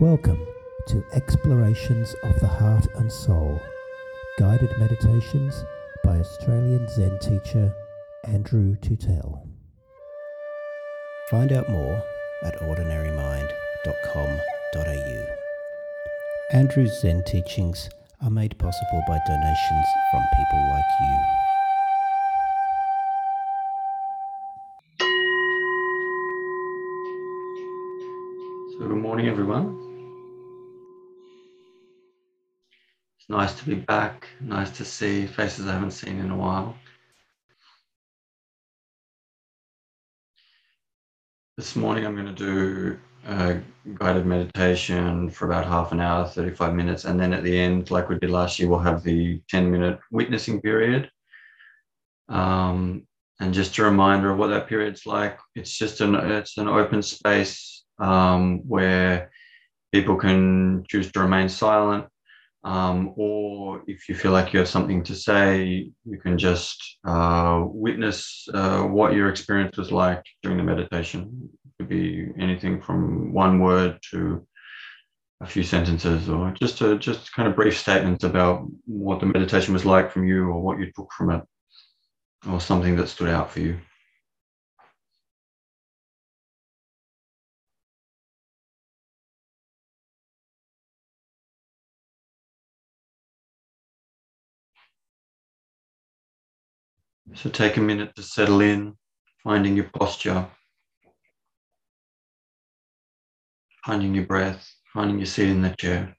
Welcome to Explorations of the Heart and Soul, guided meditations by Australian Zen teacher Andrew Tootell. Find out more at ordinarymind.com.au. Andrew's Zen teachings are made possible by donations from people like you. So, good morning, everyone. It's nice to be back. Nice to see faces I haven't seen in a while. This morning, I'm going to do a guided meditation for about half an hour, 35 minutes. And then at the end, like we did last year, we'll have the 10 minute witnessing period. Um, and just a reminder of what that period's like. It's just an it's an open space um, where people can choose to remain silent. Um, or if you feel like you have something to say, you can just uh, witness uh, what your experience was like during the meditation. It could be anything from one word to a few sentences, or just a just kind of brief statements about what the meditation was like from you, or what you took from it, or something that stood out for you. So take a minute to settle in, finding your posture, finding your breath, finding your seat in the chair.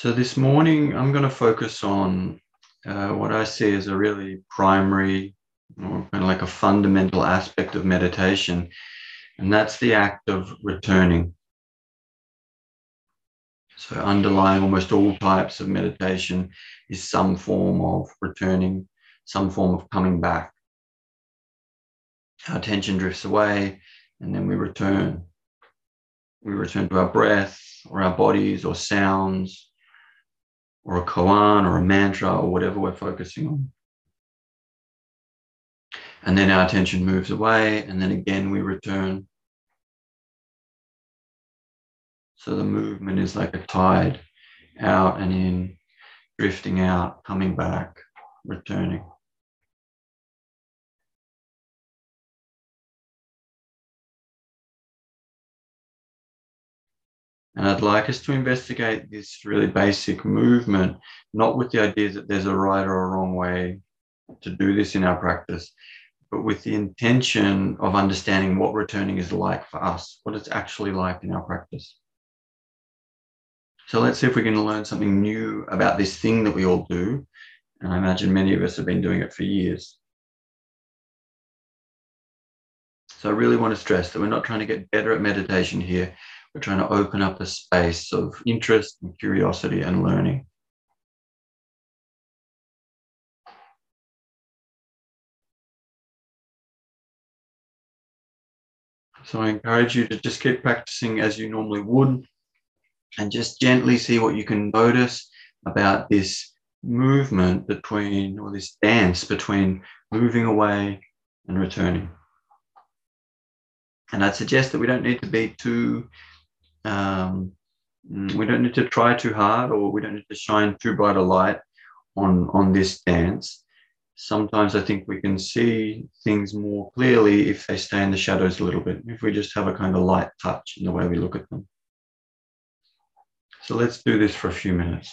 So this morning, I'm going to focus on uh, what I see as a really primary, or kind of like a fundamental aspect of meditation, and that's the act of returning. So, underlying almost all types of meditation is some form of returning, some form of coming back. Our attention drifts away, and then we return. We return to our breath, or our bodies, or sounds, or a koan or a mantra or whatever we're focusing on. And then our attention moves away, and then again we return. So the movement is like a tide out and in, drifting out, coming back, returning. And I'd like us to investigate this really basic movement, not with the idea that there's a right or a wrong way to do this in our practice, but with the intention of understanding what returning is like for us, what it's actually like in our practice. So let's see if we can learn something new about this thing that we all do. And I imagine many of us have been doing it for years. So I really want to stress that we're not trying to get better at meditation here. We're trying to open up a space of interest and curiosity and learning. So I encourage you to just keep practicing as you normally would and just gently see what you can notice about this movement between, or this dance between moving away and returning. And I'd suggest that we don't need to be too um, mm, we don't need to try too hard or we don't need to shine too bright a light on, on this dance. Sometimes I think we can see things more clearly if they stay in the shadows a little bit, if we just have a kind of light touch in the way we look at them. So let's do this for a few minutes.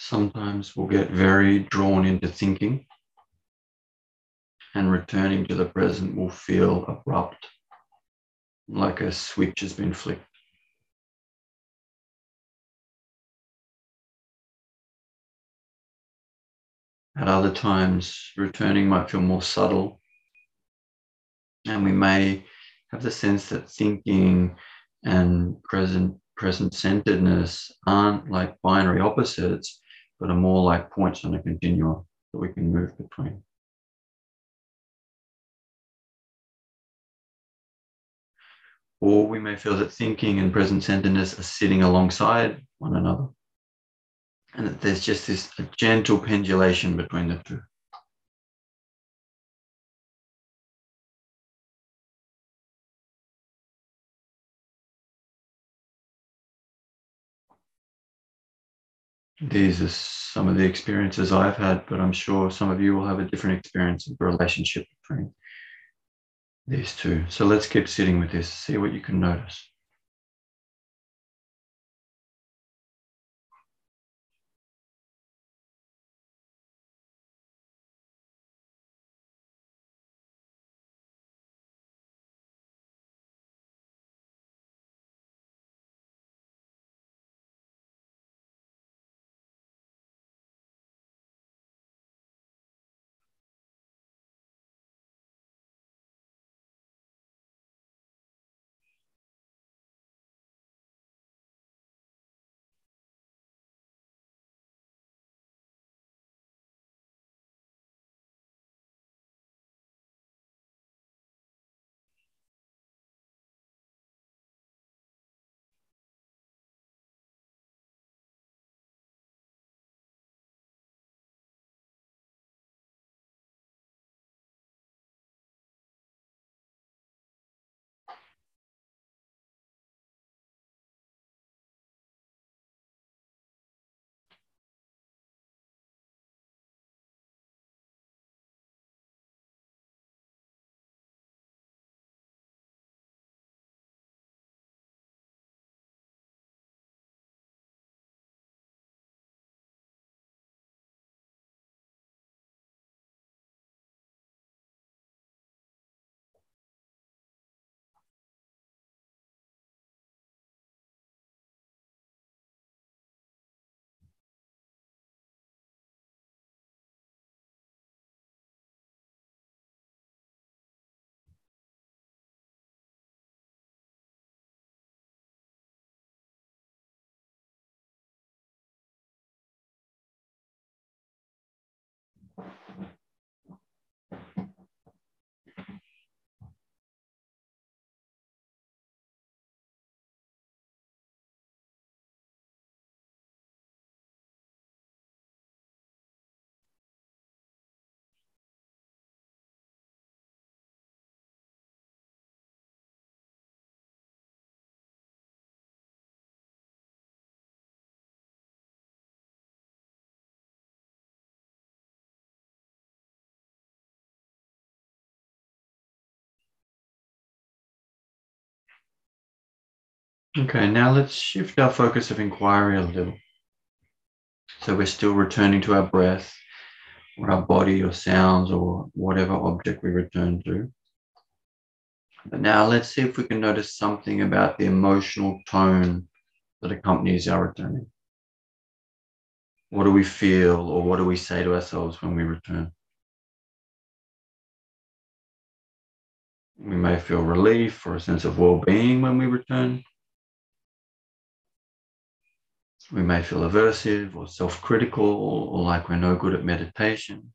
Sometimes we'll get very drawn into thinking, and returning to the present will feel abrupt, like a switch has been flicked. At other times, returning might feel more subtle, and we may have the sense that thinking and present present centeredness aren't like binary opposites, but are more like points on a continuum that we can move between. Or we may feel that thinking and present centeredness are sitting alongside one another and that there's just this gentle pendulation between the two. These are some of the experiences I've had, but I'm sure some of you will have a different experience of the relationship between these two. So let's keep sitting with this, see what you can notice. Okay, now let's shift our focus of inquiry a little. So we're still returning to our breath or our body or sounds or whatever object we return to. But now let's see if we can notice something about the emotional tone that accompanies our returning. What do we feel or what do we say to ourselves when we return? We may feel relief or a sense of well being when we return. We may feel aversive or self critical or like we're no good at meditation.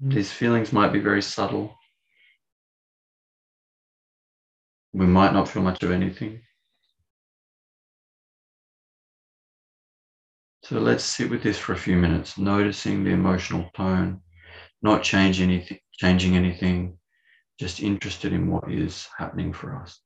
Hmm. These feelings might be very subtle. We might not feel much of anything. So let's sit with this for a few minutes, noticing the emotional tone, not change anything, changing anything, just interested in what is happening for us.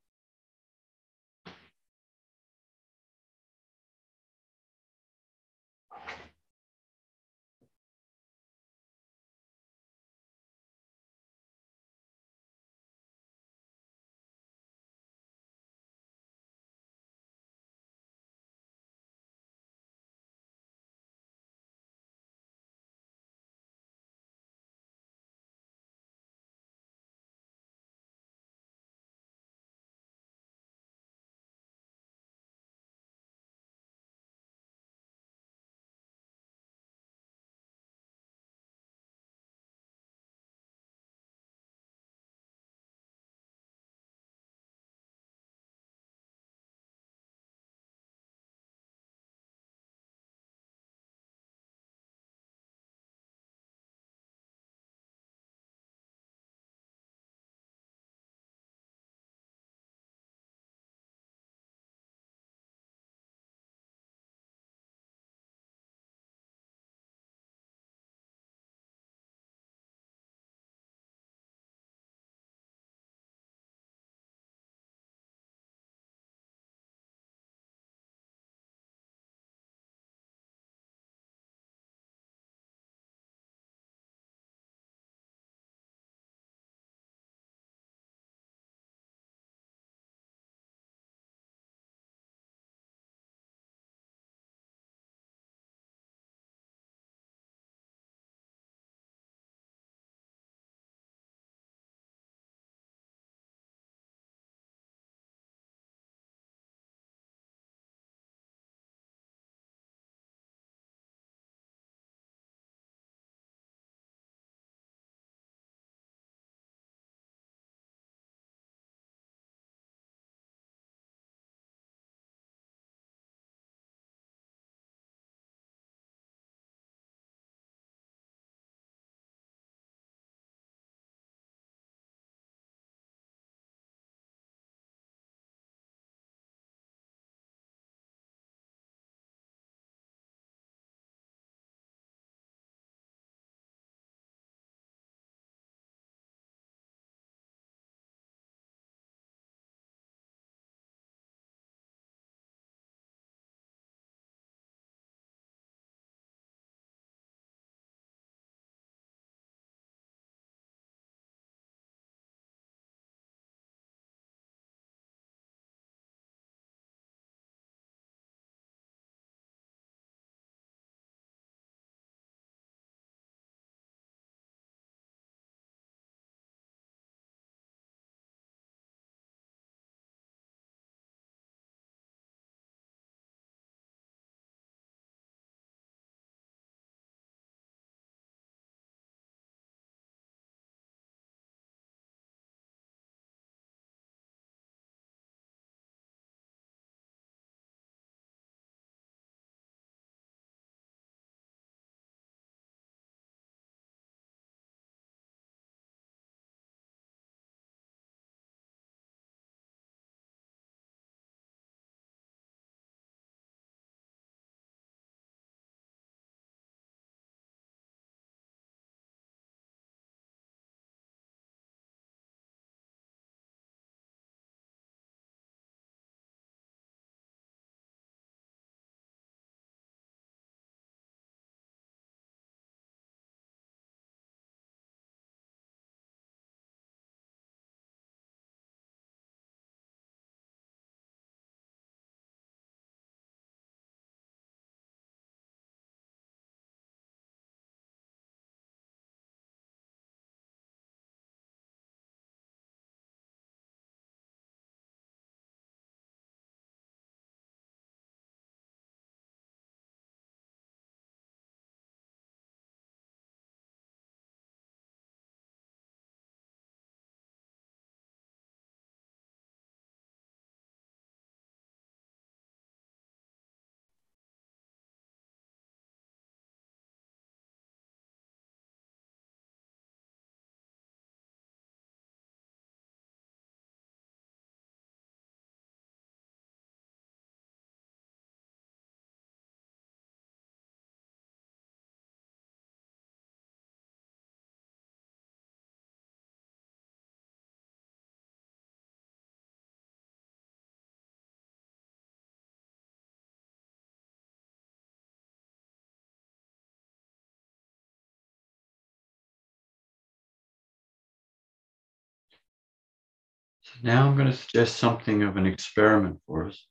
Now I'm going to suggest something of an experiment for us.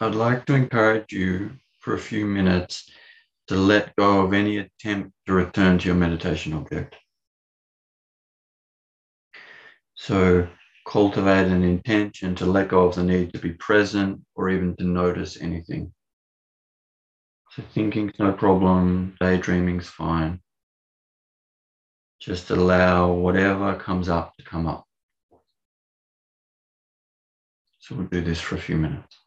I'd like to encourage you for a few minutes to let go of any attempt to return to your meditation object. So cultivate an intention to let go of the need to be present or even to notice anything. So thinking's no problem, daydreaming's fine. Just allow whatever comes up to come up. So we'll do this for a few minutes.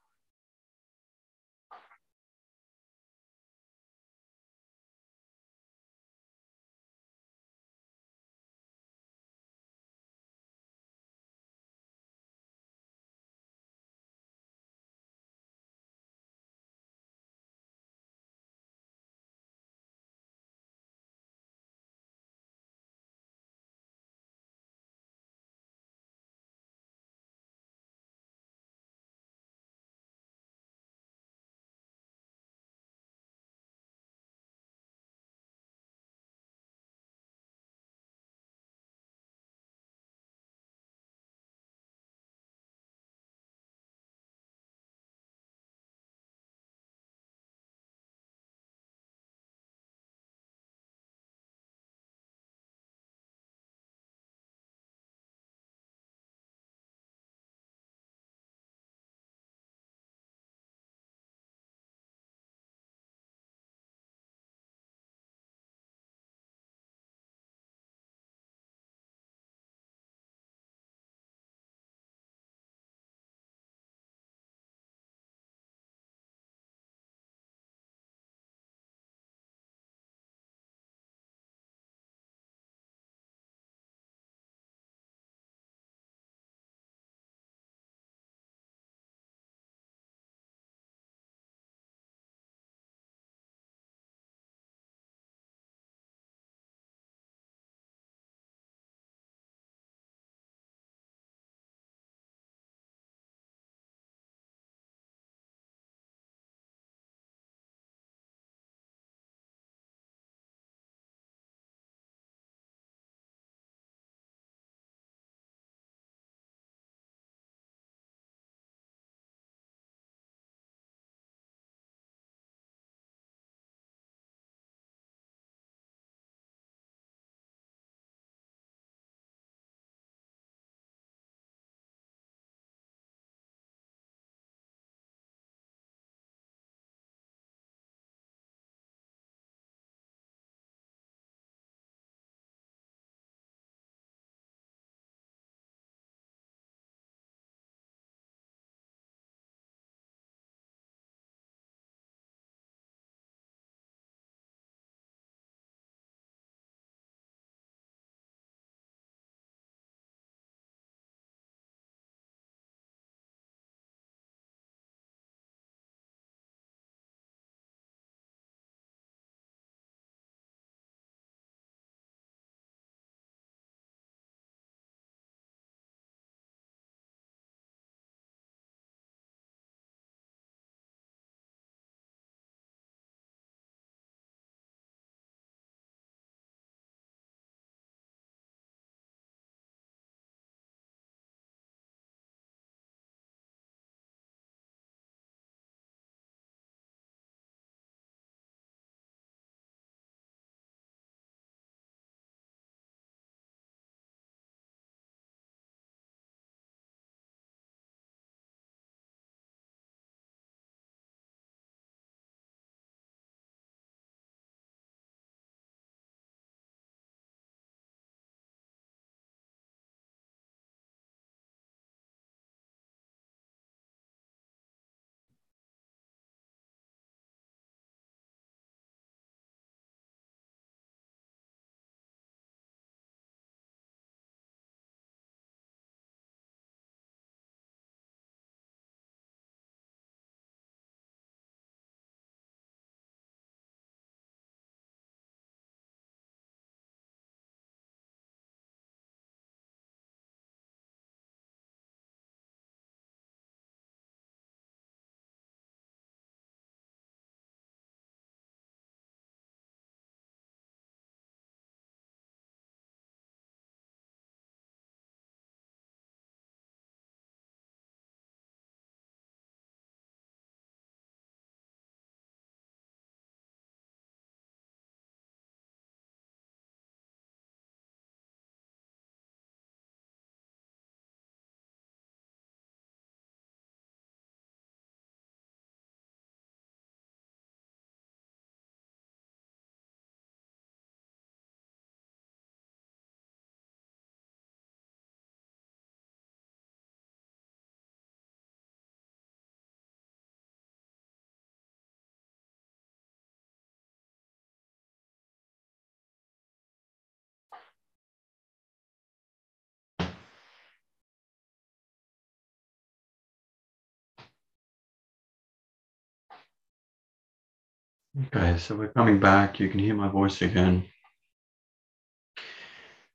Okay, so we're coming back. You can hear my voice again.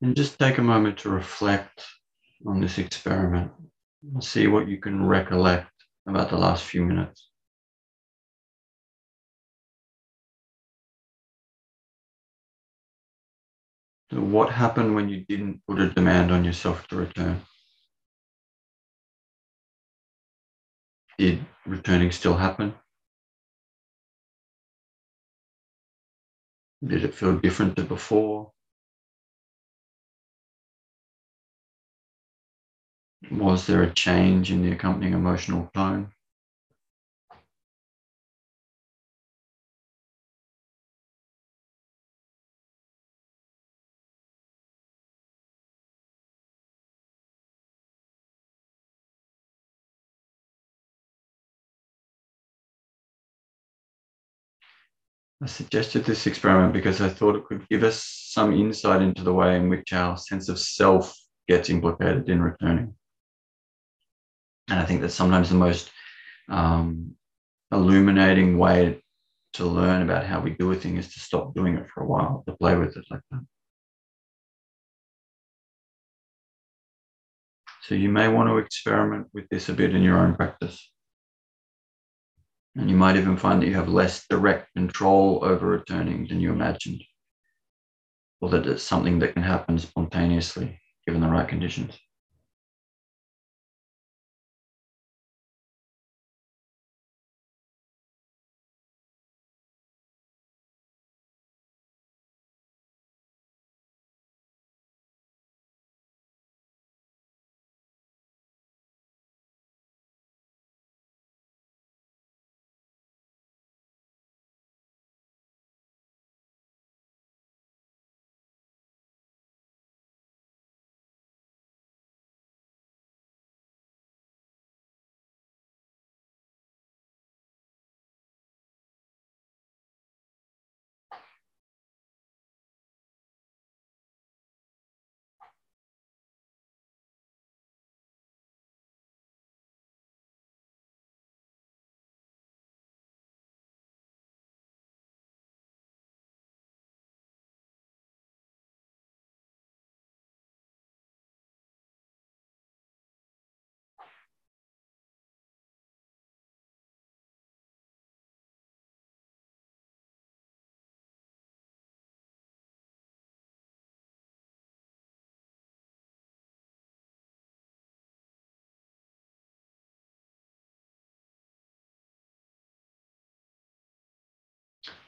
And just take a moment to reflect on this experiment and see what you can recollect about the last few minutes. So what happened when you didn't put a demand on yourself to return? Did returning still happen? Did it feel different to before? Was there a change in the accompanying emotional tone? I suggested this experiment because I thought it could give us some insight into the way in which our sense of self gets implicated in returning. And I think that sometimes the most um, illuminating way to learn about how we do a thing is to stop doing it for a while, to play with it like that. So you may want to experiment with this a bit in your own practice. And you might even find that you have less direct control over returning than you imagined, or that it's something that can happen spontaneously given the right conditions.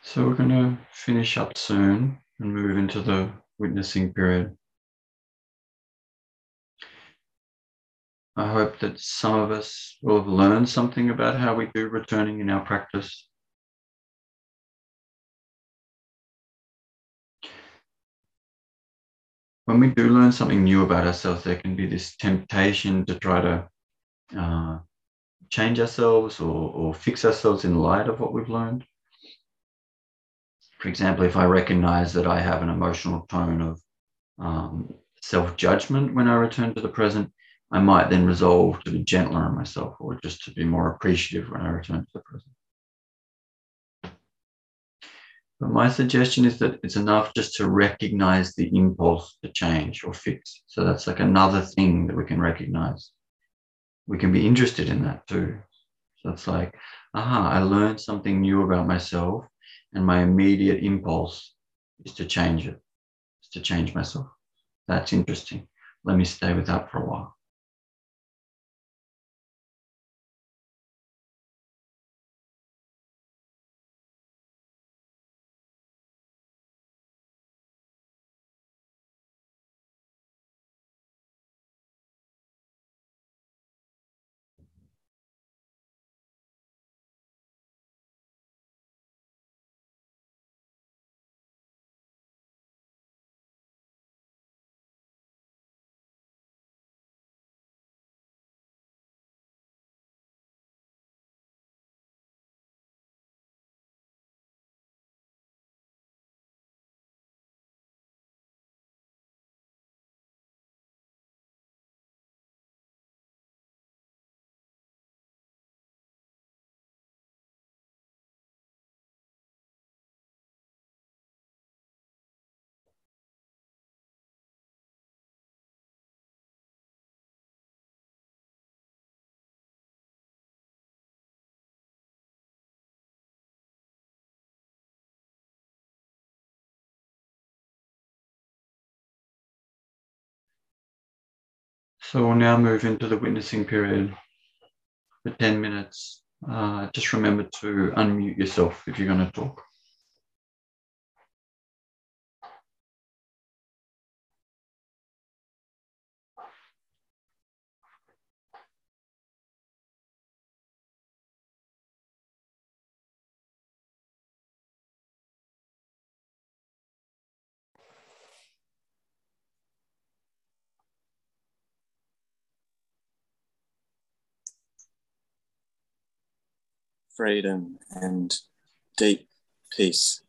So we're going to finish up soon and move into the witnessing period. I hope that some of us will have learned something about how we do returning in our practice. When we do learn something new about ourselves, there can be this temptation to try to uh, change ourselves or, or fix ourselves in light of what we've learned. For example, if I recognize that I have an emotional tone of um, self judgment when I return to the present, I might then resolve to be gentler on myself or just to be more appreciative when I return to the present. But my suggestion is that it's enough just to recognize the impulse to change or fix. So that's like another thing that we can recognize. We can be interested in that too. So it's like, aha, I learned something new about myself, and my immediate impulse is to change it, is to change myself. That's interesting. Let me stay with that for a while. So we'll now move into the witnessing period for 10 minutes. Uh, just remember to unmute yourself if you're going to talk. Freedom and deep peace.